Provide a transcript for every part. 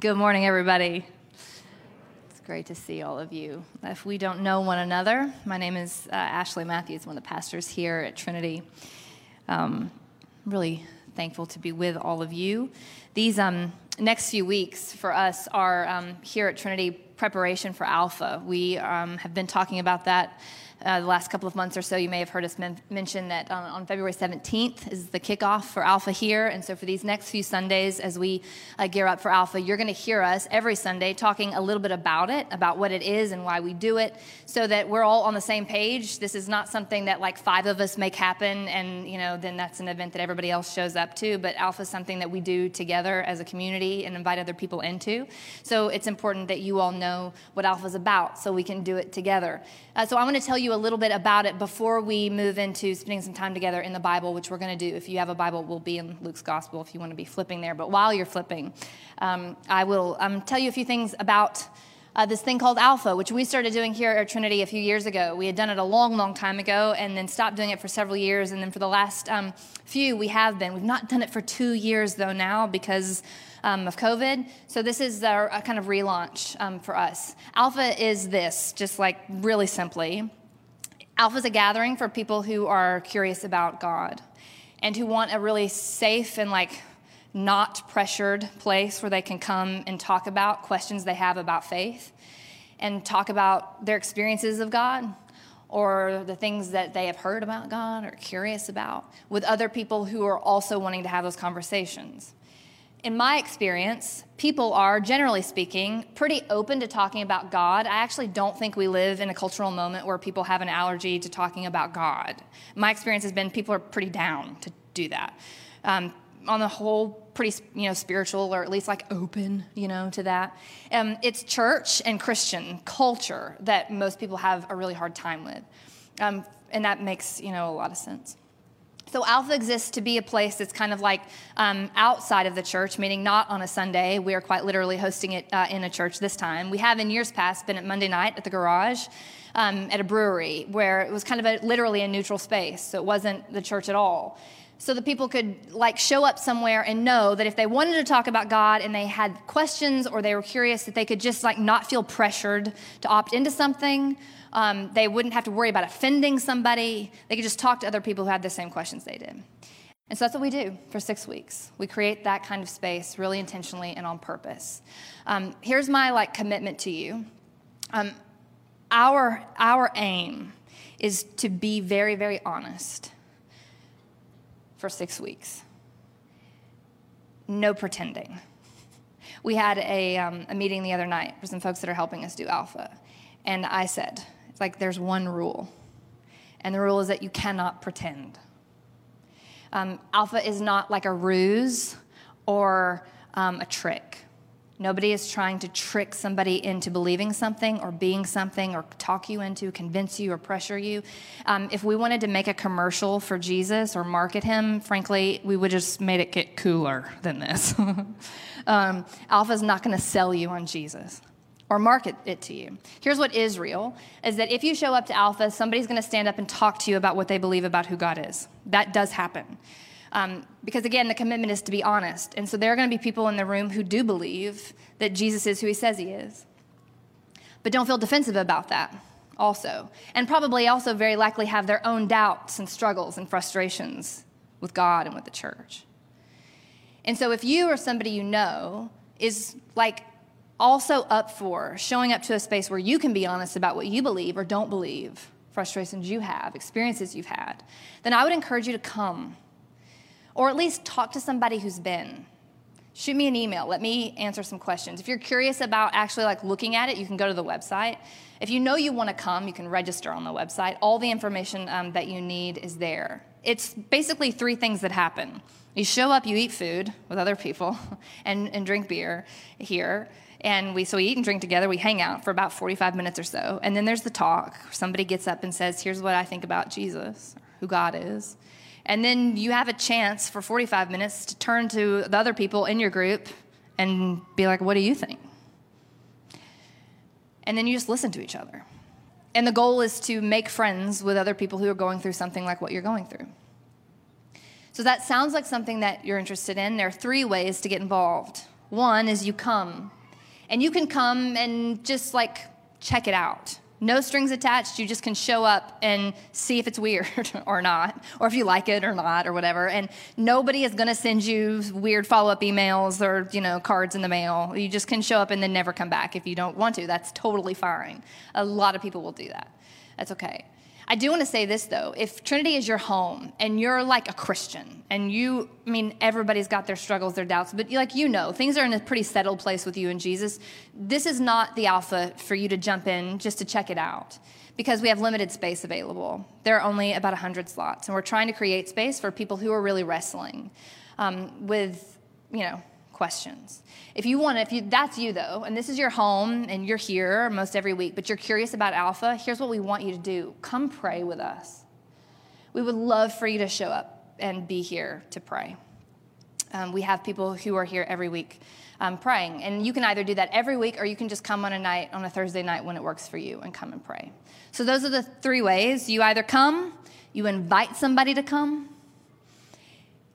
Good morning, everybody. It's great to see all of you. If we don't know one another, my name is uh, Ashley Matthews, one of the pastors here at Trinity. Um, really thankful to be with all of you. These um, next few weeks for us are um, here at Trinity preparation for Alpha. We um, have been talking about that uh, the last couple of months or so, you may have heard us men- mention that on, on, February 17th is the kickoff for Alpha here. And so, for these next few Sundays, as we uh, gear up for Alpha, you're going to hear us every Sunday talking a little bit about it, about what it is and why we do it, so that we're all on the same page. This is not something that like five of us make happen, and you know, then that's an event that everybody else shows up to. But Alpha is something that we do together as a community and invite other people into. So, it's important that you all know what Alpha is about, so we can do it together. Uh, so, I want to tell you you a little bit about it before we move into spending some time together in the Bible, which we're going to do. If you have a Bible, we'll be in Luke's Gospel if you want to be flipping there. But while you're flipping, um, I will um, tell you a few things about. Uh, this thing called Alpha, which we started doing here at Trinity a few years ago. We had done it a long, long time ago and then stopped doing it for several years. And then for the last um, few, we have been. We've not done it for two years, though, now because um, of COVID. So this is a kind of relaunch um, for us. Alpha is this, just like really simply. Alpha is a gathering for people who are curious about God and who want a really safe and like not pressured place where they can come and talk about questions they have about faith and talk about their experiences of God or the things that they have heard about God or curious about with other people who are also wanting to have those conversations in my experience, people are, generally speaking, pretty open to talking about God. I actually don't think we live in a cultural moment where people have an allergy to talking about God. My experience has been people are pretty down to do that. Um, on the whole, pretty you know spiritual or at least like open you know to that. Um, it's church and Christian culture that most people have a really hard time with, um, and that makes you know a lot of sense. So, Alpha exists to be a place that's kind of like um, outside of the church, meaning not on a Sunday. We are quite literally hosting it uh, in a church this time. We have in years past been at Monday night at the garage um, at a brewery where it was kind of a, literally a neutral space. So, it wasn't the church at all. So that people could like show up somewhere and know that if they wanted to talk about God and they had questions or they were curious, that they could just like not feel pressured to opt into something um, they wouldn't have to worry about offending somebody. They could just talk to other people who had the same questions they did. And so that's what we do for six weeks. We create that kind of space really intentionally and on purpose. Um, here's my like commitment to you. Um, our, our aim is to be very, very honest for six weeks. No pretending. We had a, um, a meeting the other night for some folks that are helping us do Alpha. And I said, like there's one rule, and the rule is that you cannot pretend. Um, alpha is not like a ruse or um, a trick. Nobody is trying to trick somebody into believing something or being something or talk you into, convince you, or pressure you. Um, if we wanted to make a commercial for Jesus or market him, frankly, we would just made it get cooler than this. um, Alpha is not going to sell you on Jesus or market it to you. Here's what is real is that if you show up to Alpha, somebody's going to stand up and talk to you about what they believe about who God is. That does happen. Um, because again, the commitment is to be honest. And so there are going to be people in the room who do believe that Jesus is who he says he is. But don't feel defensive about that also. And probably also very likely have their own doubts and struggles and frustrations with God and with the church. And so if you or somebody you know is like also up for showing up to a space where you can be honest about what you believe or don't believe, frustrations you have, experiences you've had, then I would encourage you to come or at least talk to somebody who's been. Shoot me an email. Let me answer some questions. If you're curious about actually like looking at it, you can go to the website. If you know you want to come, you can register on the website. All the information um, that you need is there. It's basically three things that happen. You show up, you eat food with other people, and, and drink beer here and we so we eat and drink together. We hang out for about 45 minutes or so. And then there's the talk. Somebody gets up and says here's what i think about jesus who god is. And then you have a chance for 45 minutes to turn to the other people in your group and be like what do you think? And then you just listen to each other. And the goal is to make friends with other people who are going through something like what you're going through. So that sounds like something that you're interested in. There are three ways to get involved. One is you come, and you can come and just like check it out. No strings attached. You just can show up and see if it's weird or not, or if you like it or not, or whatever. And nobody is going to send you weird follow up emails or, you know, cards in the mail. You just can show up and then never come back if you don't want to. That's totally fine. A lot of people will do that. That's okay. I do want to say this though. If Trinity is your home and you're like a Christian and you, I mean, everybody's got their struggles, their doubts, but like you know, things are in a pretty settled place with you and Jesus. This is not the alpha for you to jump in just to check it out because we have limited space available. There are only about 100 slots, and we're trying to create space for people who are really wrestling um, with, you know, questions. If you want to, if you, that's you though, and this is your home and you're here most every week, but you're curious about Alpha, here's what we want you to do come pray with us. We would love for you to show up and be here to pray. Um, we have people who are here every week um, praying, and you can either do that every week or you can just come on a night, on a Thursday night when it works for you, and come and pray. So, those are the three ways. You either come, you invite somebody to come,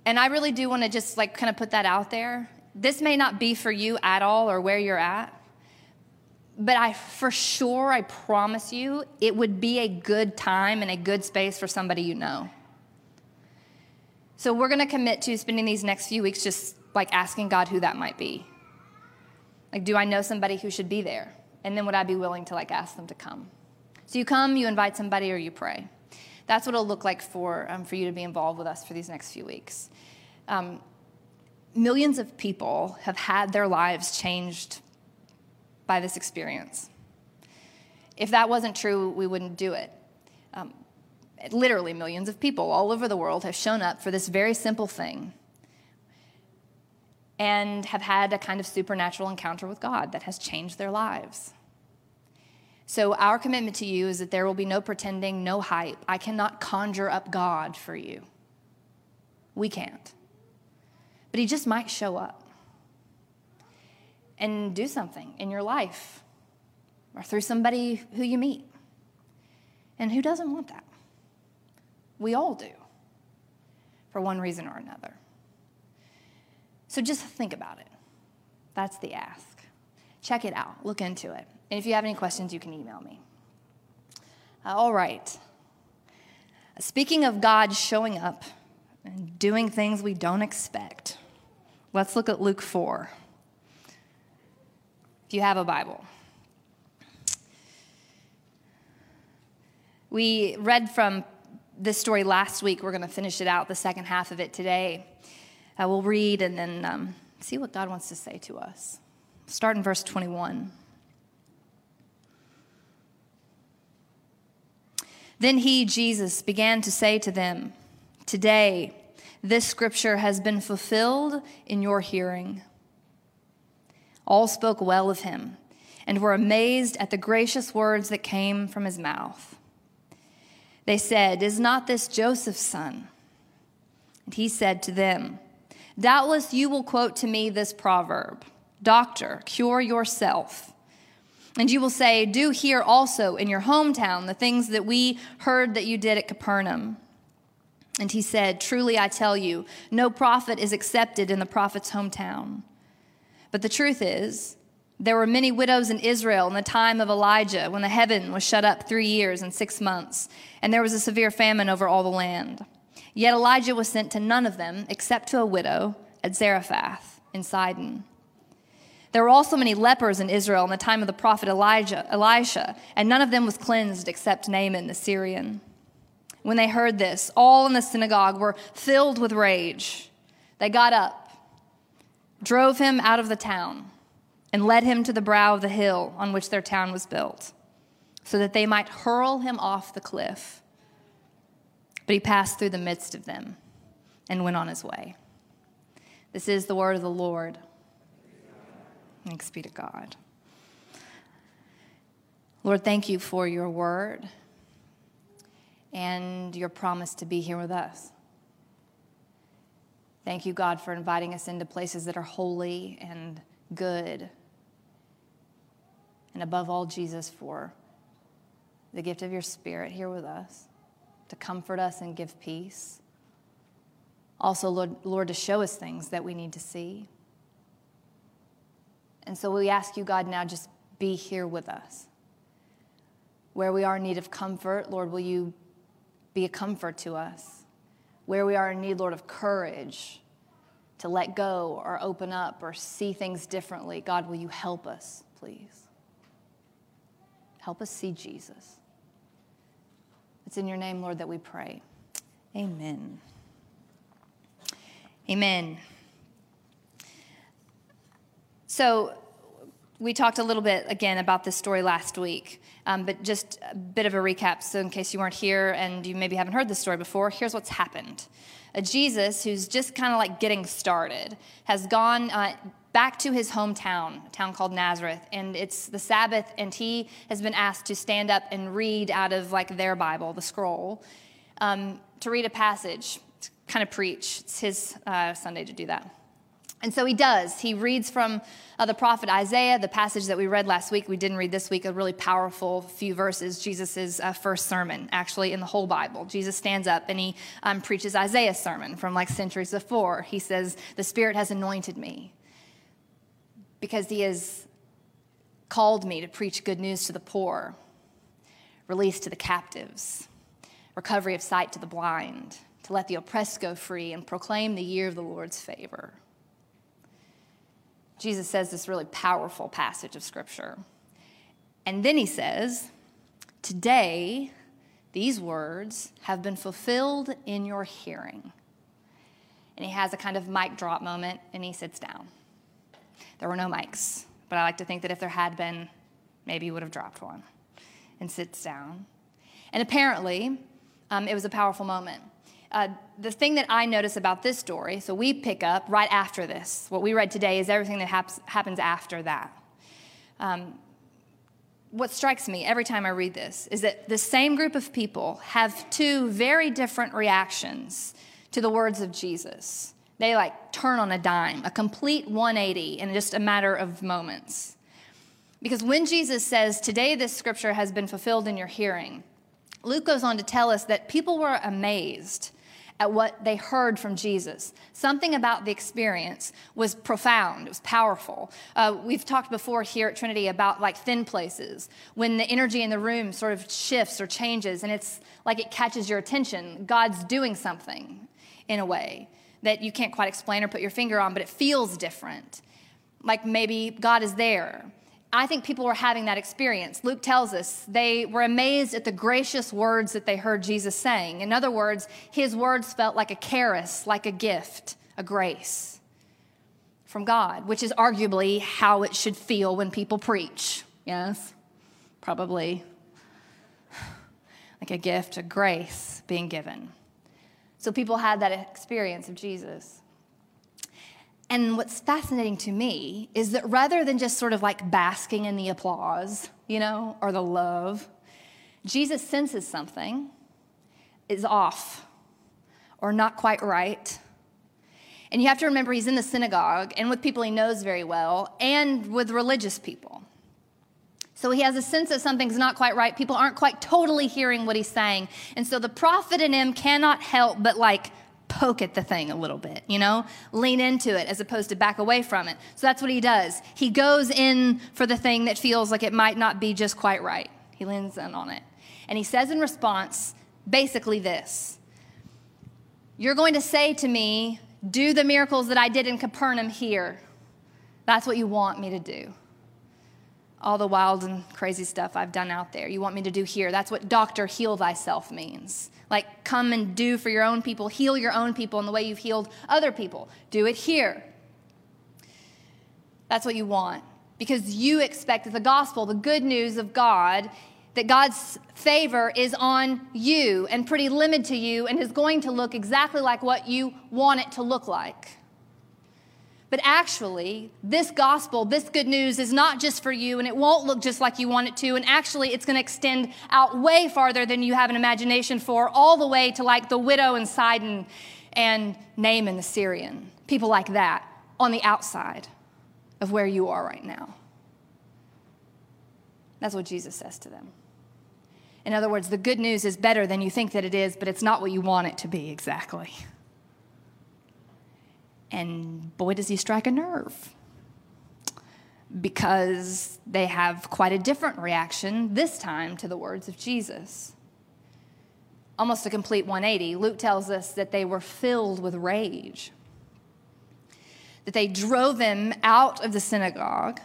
and I really do want to just like kind of put that out there this may not be for you at all or where you're at, but I for sure, I promise you, it would be a good time and a good space for somebody you know. So we're going to commit to spending these next few weeks just like asking God who that might be. Like, do I know somebody who should be there? And then would I be willing to like ask them to come? So you come, you invite somebody, or you pray. That's what it'll look like for, um, for you to be involved with us for these next few weeks. Um, millions of people have had their lives changed by this experience. If that wasn't true, we wouldn't do it. Um, literally, millions of people all over the world have shown up for this very simple thing and have had a kind of supernatural encounter with God that has changed their lives. So, our commitment to you is that there will be no pretending, no hype. I cannot conjure up God for you. We can't but he just might show up and do something in your life or through somebody who you meet. And who doesn't want that? We all do, for one reason or another. So just think about it. That's the ask. Check it out, look into it. And if you have any questions, you can email me. Uh, all right. Speaking of God showing up and doing things we don't expect. Let's look at Luke 4. If you have a Bible. We read from this story last week. We're going to finish it out, the second half of it today. Uh, we'll read and then um, see what God wants to say to us. Start in verse 21. Then he, Jesus, began to say to them, Today, this scripture has been fulfilled in your hearing. All spoke well of him and were amazed at the gracious words that came from his mouth. They said, Is not this Joseph's son? And he said to them, Doubtless you will quote to me this proverb Doctor, cure yourself. And you will say, Do here also in your hometown the things that we heard that you did at Capernaum. And he said, Truly I tell you, no prophet is accepted in the prophet's hometown. But the truth is, there were many widows in Israel in the time of Elijah when the heaven was shut up three years and six months, and there was a severe famine over all the land. Yet Elijah was sent to none of them except to a widow at Zarephath in Sidon. There were also many lepers in Israel in the time of the prophet Elijah, Elisha, and none of them was cleansed except Naaman the Syrian. When they heard this, all in the synagogue were filled with rage. They got up, drove him out of the town, and led him to the brow of the hill on which their town was built, so that they might hurl him off the cliff. But he passed through the midst of them and went on his way. This is the word of the Lord. Thanks be to God. Lord, thank you for your word and your promise to be here with us. Thank you, God, for inviting us into places that are holy and good. And above all, Jesus, for the gift of your Spirit here with us to comfort us and give peace. Also, Lord, Lord, to show us things that we need to see. And so we ask you, God, now just be here with us. Where we are in need of comfort, Lord, will you be a comfort to us? Where we are in need, Lord, of courage to let go or open up or see things differently, God, will you help us, please? Help us see Jesus. It's in your name, Lord, that we pray. Amen. Amen. So, we talked a little bit again about this story last week, um, but just a bit of a recap. So, in case you weren't here and you maybe haven't heard this story before, here's what's happened. A Jesus who's just kind of like getting started has gone uh, back to his hometown, a town called Nazareth, and it's the Sabbath, and he has been asked to stand up and read out of like their Bible, the scroll, um, to read a passage, to kind of preach. It's his uh, Sunday to do that. And so he does. He reads from uh, the prophet Isaiah, the passage that we read last week. We didn't read this week, a really powerful few verses, Jesus' uh, first sermon, actually, in the whole Bible. Jesus stands up and he um, preaches Isaiah's sermon from like centuries before. He says, The Spirit has anointed me because he has called me to preach good news to the poor, release to the captives, recovery of sight to the blind, to let the oppressed go free, and proclaim the year of the Lord's favor. Jesus says this really powerful passage of Scripture. And then he says, Today, these words have been fulfilled in your hearing. And he has a kind of mic drop moment and he sits down. There were no mics, but I like to think that if there had been, maybe he would have dropped one and sits down. And apparently, um, it was a powerful moment. Uh, the thing that I notice about this story, so we pick up right after this. What we read today is everything that happens after that. Um, what strikes me every time I read this is that the same group of people have two very different reactions to the words of Jesus. They like turn on a dime, a complete 180 in just a matter of moments. Because when Jesus says, Today this scripture has been fulfilled in your hearing, Luke goes on to tell us that people were amazed at what they heard from Jesus. Something about the experience was profound, it was powerful. Uh, we've talked before here at Trinity about like thin places, when the energy in the room sort of shifts or changes and it's like it catches your attention. God's doing something in a way that you can't quite explain or put your finger on, but it feels different. Like maybe God is there I think people were having that experience. Luke tells us they were amazed at the gracious words that they heard Jesus saying. In other words, his words felt like a charis, like a gift, a grace from God, which is arguably how it should feel when people preach. Yes? Probably like a gift, a grace being given. So people had that experience of Jesus. And what's fascinating to me is that rather than just sort of like basking in the applause, you know, or the love, Jesus senses something is off or not quite right. And you have to remember he's in the synagogue and with people he knows very well and with religious people. So he has a sense that something's not quite right. People aren't quite totally hearing what he's saying. And so the prophet in him cannot help but like poke at the thing a little bit, you know, lean into it as opposed to back away from it. So that's what he does. He goes in for the thing that feels like it might not be just quite right. He leans in on it. And he says in response basically this You're going to say to me, Do the miracles that I did in Capernaum here. That's what you want me to do. All the wild and crazy stuff I've done out there, you want me to do here. That's what doctor heal thyself means. Like, come and do for your own people, heal your own people in the way you've healed other people. Do it here. That's what you want. Because you expect that the gospel, the good news of God, that God's favor is on you and pretty limited to you and is going to look exactly like what you want it to look like. But actually, this gospel, this good news is not just for you and it won't look just like you want it to. And actually, it's going to extend out way farther than you have an imagination for, all the way to like the widow in Sidon and Naaman the Syrian. People like that on the outside of where you are right now. That's what Jesus says to them. In other words, the good news is better than you think that it is, but it's not what you want it to be exactly. And boy, does he strike a nerve. because they have quite a different reaction this time to the words of Jesus. Almost a complete 180. Luke tells us that they were filled with rage, that they drove him out of the synagogue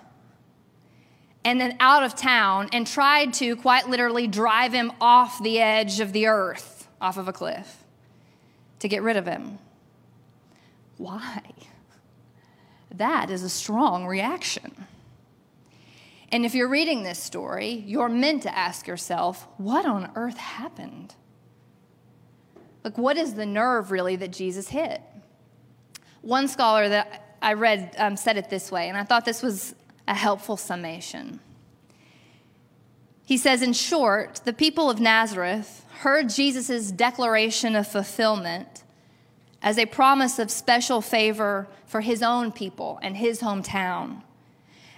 and then out of town and tried to quite literally drive him off the edge of the earth, off of a cliff, to get rid of him. Why? That is a strong reaction. And if you're reading this story, you're meant to ask yourself, what on earth happened? Like, what is the nerve really that Jesus hit? One scholar that I read um, said it this way, and I thought this was a helpful summation. He says, in short, the people of Nazareth heard Jesus' declaration of fulfillment as a promise of special favor for his own people and his hometown,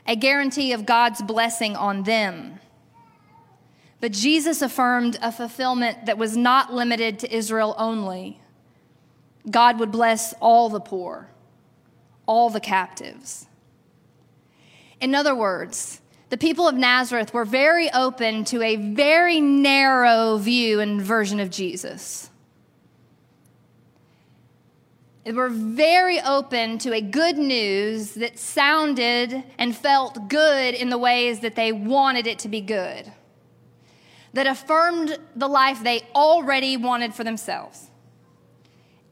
a guarantee of God's blessing on them. But Jesus affirmed a fulfillment that was not limited to Israel only. God would bless all the poor, all the captives. In other words, the people of Nazareth were very open to a very narrow view and version of Jesus. They were very open to a good news that sounded and felt good in the ways that they wanted it to be good, that affirmed the life they already wanted for themselves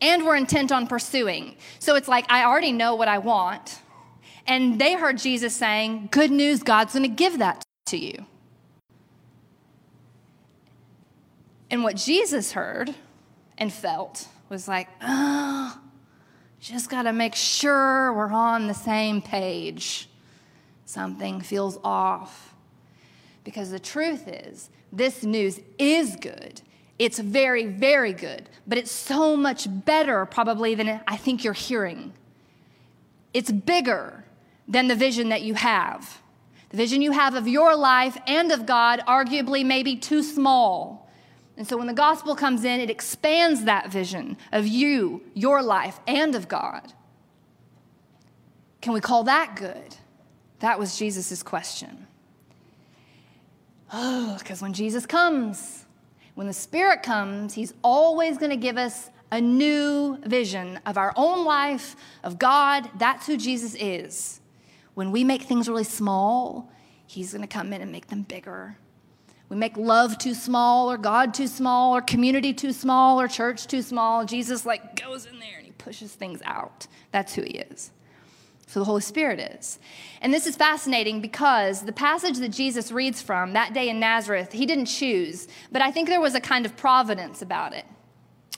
and were intent on pursuing. So it's like, I already know what I want. And they heard Jesus saying, Good news, God's going to give that to you. And what Jesus heard and felt was like, oh, just got to make sure we're on the same page. Something feels off. Because the truth is, this news is good. It's very, very good, but it's so much better, probably, than I think you're hearing. It's bigger than the vision that you have. The vision you have of your life and of God, arguably, may be too small. And so when the gospel comes in, it expands that vision of you, your life, and of God. Can we call that good? That was Jesus' question. Oh, because when Jesus comes, when the Spirit comes, He's always going to give us a new vision of our own life, of God. That's who Jesus is. When we make things really small, He's going to come in and make them bigger. We make love too small, or God too small, or community too small, or church too small. Jesus like goes in there and he pushes things out. That's who he is. So the Holy Spirit is. And this is fascinating because the passage that Jesus reads from that day in Nazareth, he didn't choose, but I think there was a kind of providence about it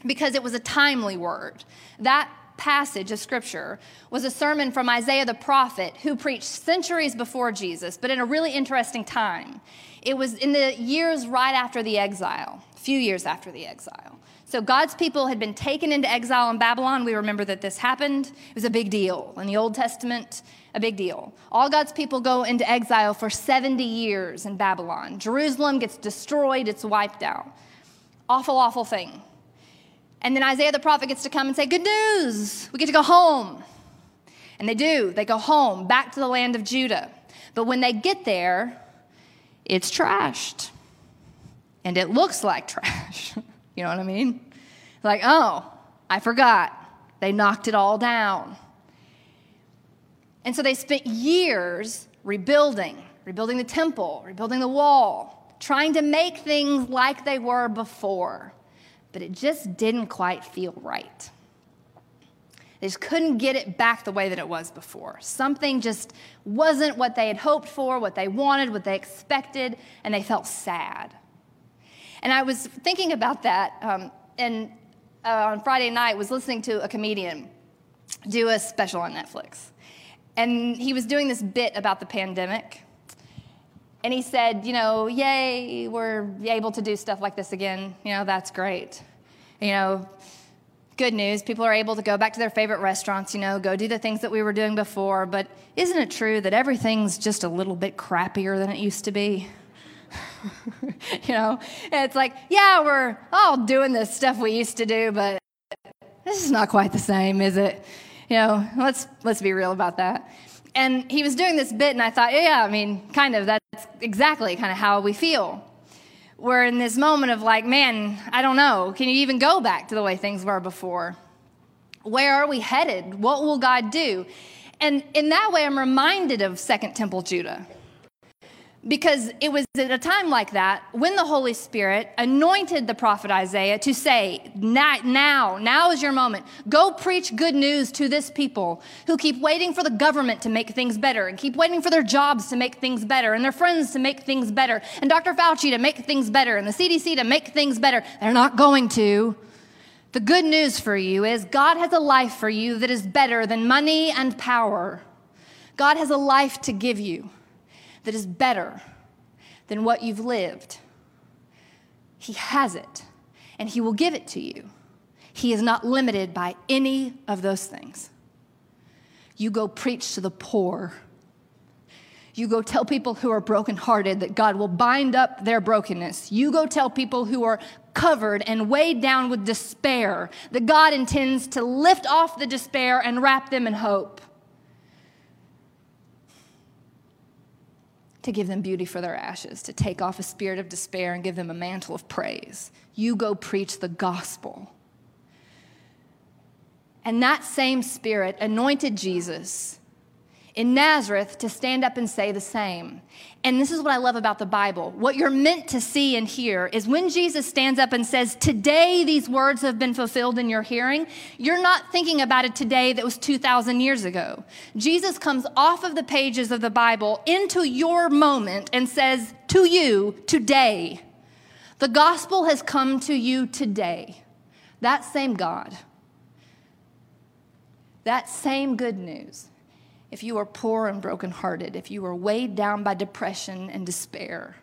because it was a timely word. That passage of scripture was a sermon from Isaiah the prophet who preached centuries before Jesus, but in a really interesting time. It was in the years right after the exile, a few years after the exile. So God's people had been taken into exile in Babylon. We remember that this happened. It was a big deal. In the Old Testament, a big deal. All God's people go into exile for 70 years in Babylon. Jerusalem gets destroyed, it's wiped out. Awful, awful thing. And then Isaiah the prophet gets to come and say, Good news, we get to go home. And they do. They go home, back to the land of Judah. But when they get there, it's trashed. And it looks like trash. you know what I mean? Like, oh, I forgot. They knocked it all down. And so they spent years rebuilding, rebuilding the temple, rebuilding the wall, trying to make things like they were before. But it just didn't quite feel right. They just couldn't get it back the way that it was before. Something just wasn't what they had hoped for, what they wanted, what they expected, and they felt sad. And I was thinking about that, um, and uh, on Friday night was listening to a comedian do a special on Netflix. And he was doing this bit about the pandemic. And he said, you know, yay, we're able to do stuff like this again. You know, that's great. You know, good news. People are able to go back to their favorite restaurants, you know, go do the things that we were doing before. But isn't it true that everything's just a little bit crappier than it used to be? you know, it's like, yeah, we're all doing this stuff we used to do, but this is not quite the same, is it? You know, let's let's be real about that. And he was doing this bit, and I thought, yeah, I mean, kind of, that's exactly kind of how we feel. We're in this moment of like, man, I don't know. Can you even go back to the way things were before? Where are we headed? What will God do? And in that way, I'm reminded of Second Temple Judah because it was at a time like that when the Holy Spirit anointed the prophet Isaiah to say, Now, now is your moment. Go preach good news to this people who keep waiting for the government to make things better and keep waiting for their jobs to make things better and their friends to make things better and Dr. Fauci to make things better and the CDC to make things better. They're not going to. The good news for you is God has a life for you that is better than money and power. God has a life to give you that is better than what you've lived. He has it, and He will give it to you. He is not limited by any of those things. You go preach to the poor. You go tell people who are brokenhearted that God will bind up their brokenness. You go tell people who are covered and weighed down with despair that God intends to lift off the despair and wrap them in hope. To give them beauty for their ashes, to take off a spirit of despair and give them a mantle of praise. You go preach the gospel. And that same spirit anointed Jesus in Nazareth to stand up and say the same. And this is what I love about the Bible. What you're meant to see and hear is when Jesus stands up and says, Today these words have been fulfilled in your hearing, you're not thinking about it today that was 2,000 years ago. Jesus comes off of the pages of the Bible into your moment and says to you, Today, the gospel has come to you today. That same God, that same good news if you are poor and brokenhearted, if you are weighed down by depression and despair,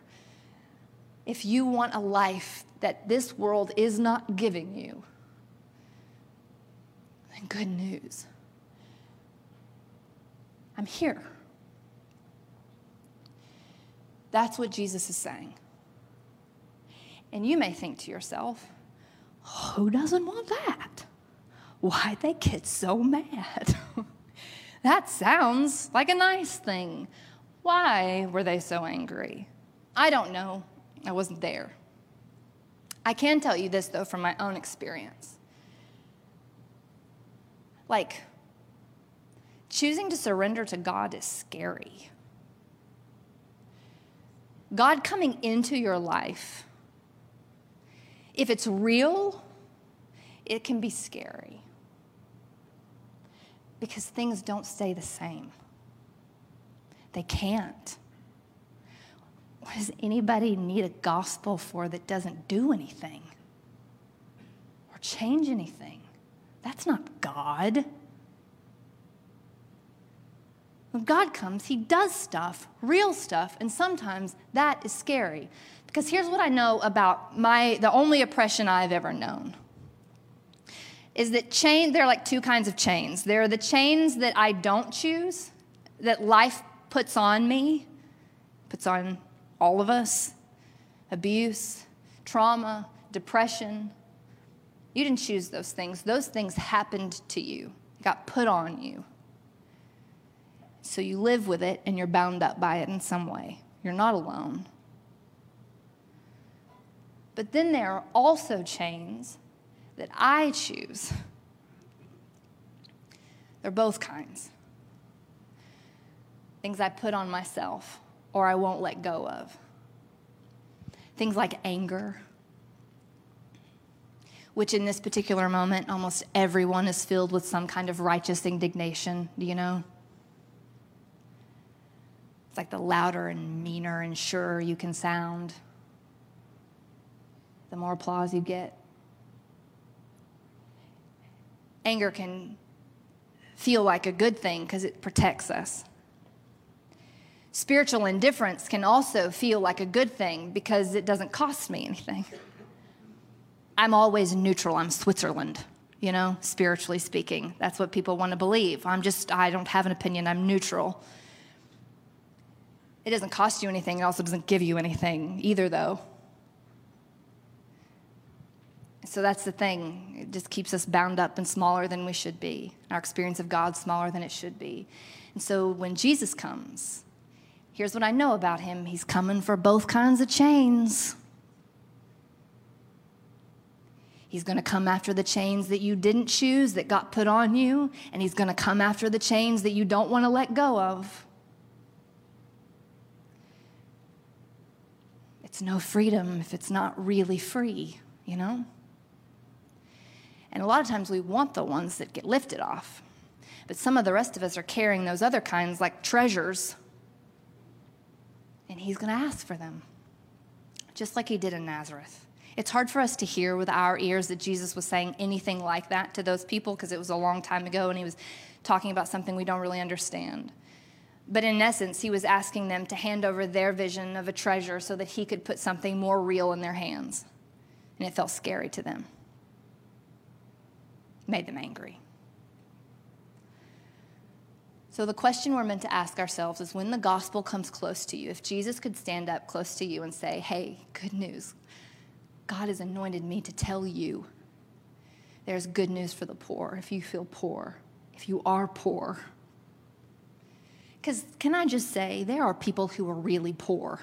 if you want a life that this world is not giving you, then good news. I'm here. That's what Jesus is saying. And you may think to yourself, who doesn't want that? Why'd they get so mad? That sounds like a nice thing. Why were they so angry? I don't know. I wasn't there. I can tell you this, though, from my own experience. Like, choosing to surrender to God is scary. God coming into your life, if it's real, it can be scary because things don't stay the same. They can't. What does anybody need a gospel for that doesn't do anything or change anything? That's not God. When God comes, He does stuff, real stuff, and sometimes that is scary. Because here's what I know about my, the only oppression I've ever known is that chain, there are like two kinds of chains. There are the chains that I don't choose, that life puts on me, puts on all of us abuse, trauma, depression. You didn't choose those things, those things happened to you, got put on you. So you live with it and you're bound up by it in some way. You're not alone. But then there are also chains that I choose. They're both kinds. Things I put on myself or I won't let go of. Things like anger, which in this particular moment, almost everyone is filled with some kind of righteous indignation. Do you know? It's like the louder and meaner and surer you can sound, the more applause you get. Anger can feel like a good thing because it protects us. Spiritual indifference can also feel like a good thing because it doesn't cost me anything. I'm always neutral. I'm Switzerland, you know, spiritually speaking. That's what people want to believe. I'm just, I don't have an opinion. I'm neutral. It doesn't cost you anything. It also doesn't give you anything either, though. So that's the thing. It just keeps us bound up and smaller than we should be. Our experience of God smaller than it should be. And so when Jesus comes, here's what I know about him he's coming for both kinds of chains. He's going to come after the chains that you didn't choose that got put on you, and he's going to come after the chains that you don't want to let go of. It's no freedom if it's not really free, you know? And a lot of times we want the ones that get lifted off. But some of the rest of us are carrying those other kinds like treasures. And he's going to ask for them, just like he did in Nazareth. It's hard for us to hear with our ears that Jesus was saying anything like that to those people because it was a long time ago and he was talking about something we don't really understand. But in essence, he was asking them to hand over their vision of a treasure so that he could put something more real in their hands. And it felt scary to them, made them angry. So, the question we're meant to ask ourselves is when the gospel comes close to you, if Jesus could stand up close to you and say, Hey, good news, God has anointed me to tell you there's good news for the poor if you feel poor, if you are poor. Because, can I just say, there are people who are really poor,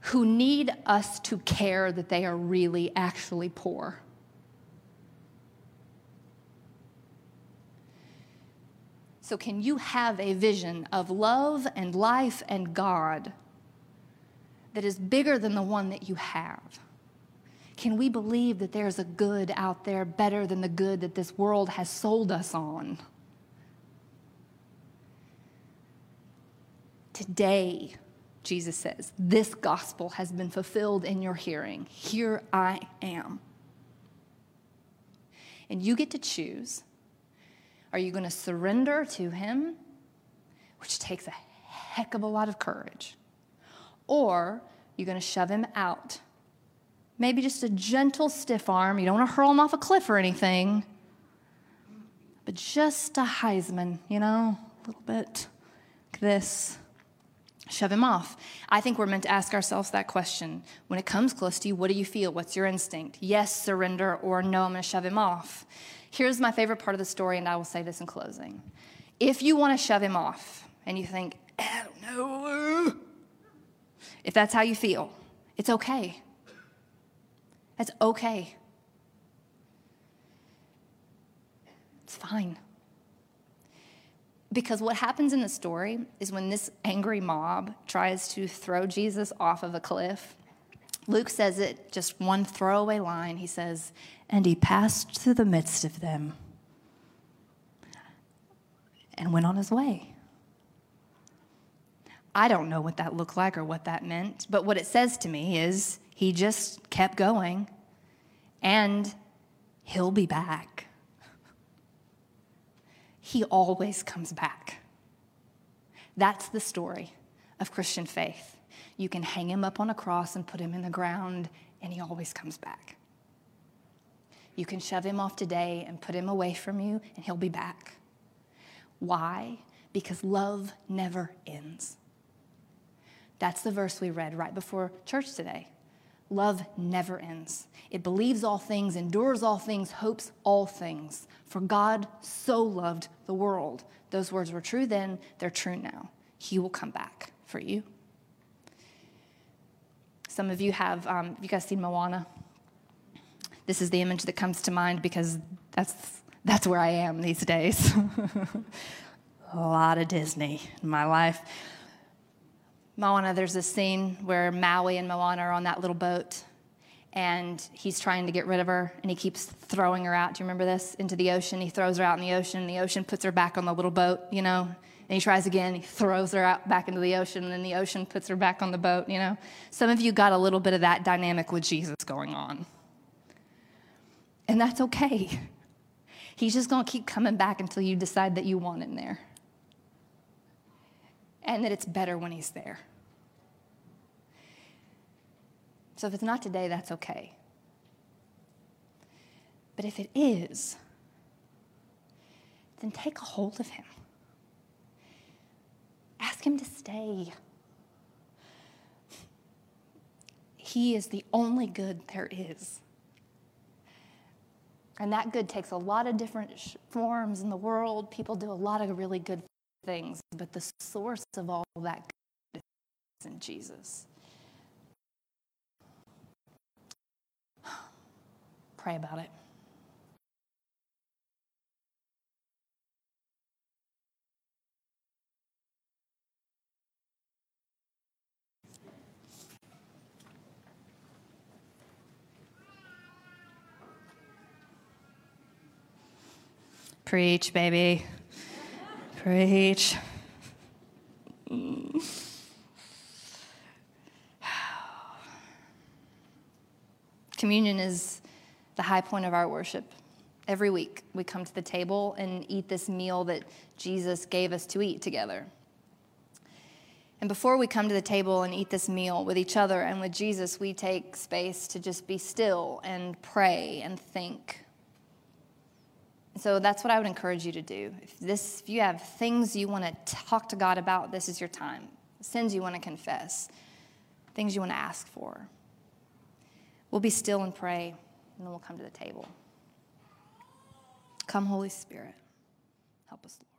who need us to care that they are really actually poor. So, can you have a vision of love and life and God that is bigger than the one that you have? Can we believe that there's a good out there better than the good that this world has sold us on? Today, Jesus says, this gospel has been fulfilled in your hearing. Here I am. And you get to choose. Are you going to surrender to him, which takes a heck of a lot of courage? or you're going to shove him out. Maybe just a gentle stiff arm. You don't want to hurl him off a cliff or anything, but just a Heisman, you know, a little bit like this. Shove him off. I think we're meant to ask ourselves that question. When it comes close to you, what do you feel? What's your instinct? Yes, surrender, or no, I'm going to shove him off. Here's my favorite part of the story, and I will say this in closing. If you want to shove him off and you think, I don't know, if that's how you feel, it's okay. That's okay. It's fine. Because what happens in the story is when this angry mob tries to throw Jesus off of a cliff, Luke says it just one throwaway line. He says, And he passed through the midst of them and went on his way. I don't know what that looked like or what that meant, but what it says to me is he just kept going and he'll be back. He always comes back. That's the story of Christian faith. You can hang him up on a cross and put him in the ground, and he always comes back. You can shove him off today and put him away from you, and he'll be back. Why? Because love never ends. That's the verse we read right before church today. Love never ends. It believes all things, endures all things, hopes all things. For God so loved the world. Those words were true then, they're true now. He will come back for you. Some of you have, um, you guys seen Moana? This is the image that comes to mind because that's, that's where I am these days. A lot of Disney in my life. Moana, there's this scene where Maui and Moana are on that little boat, and he's trying to get rid of her, and he keeps throwing her out. Do you remember this? Into the ocean. He throws her out in the ocean, and the ocean puts her back on the little boat, you know? And he tries again, he throws her out back into the ocean, and then the ocean puts her back on the boat, you know? Some of you got a little bit of that dynamic with Jesus going on. And that's okay. He's just gonna keep coming back until you decide that you want him there and that it's better when He's there. So if it's not today, that's okay. But if it is, then take a hold of Him. Ask Him to stay. He is the only good there is. And that good takes a lot of different forms in the world. People do a lot of really good things, but the source of all that good is in Jesus. Pray about it. Preach, baby. Preach. Communion is the high point of our worship. Every week we come to the table and eat this meal that Jesus gave us to eat together. And before we come to the table and eat this meal with each other and with Jesus, we take space to just be still and pray and think. So that's what I would encourage you to do. If this if you have things you want to talk to God about, this is your time. Sins you want to confess, things you want to ask for. We'll be still and pray, and then we'll come to the table. Come, Holy Spirit. Help us, Lord.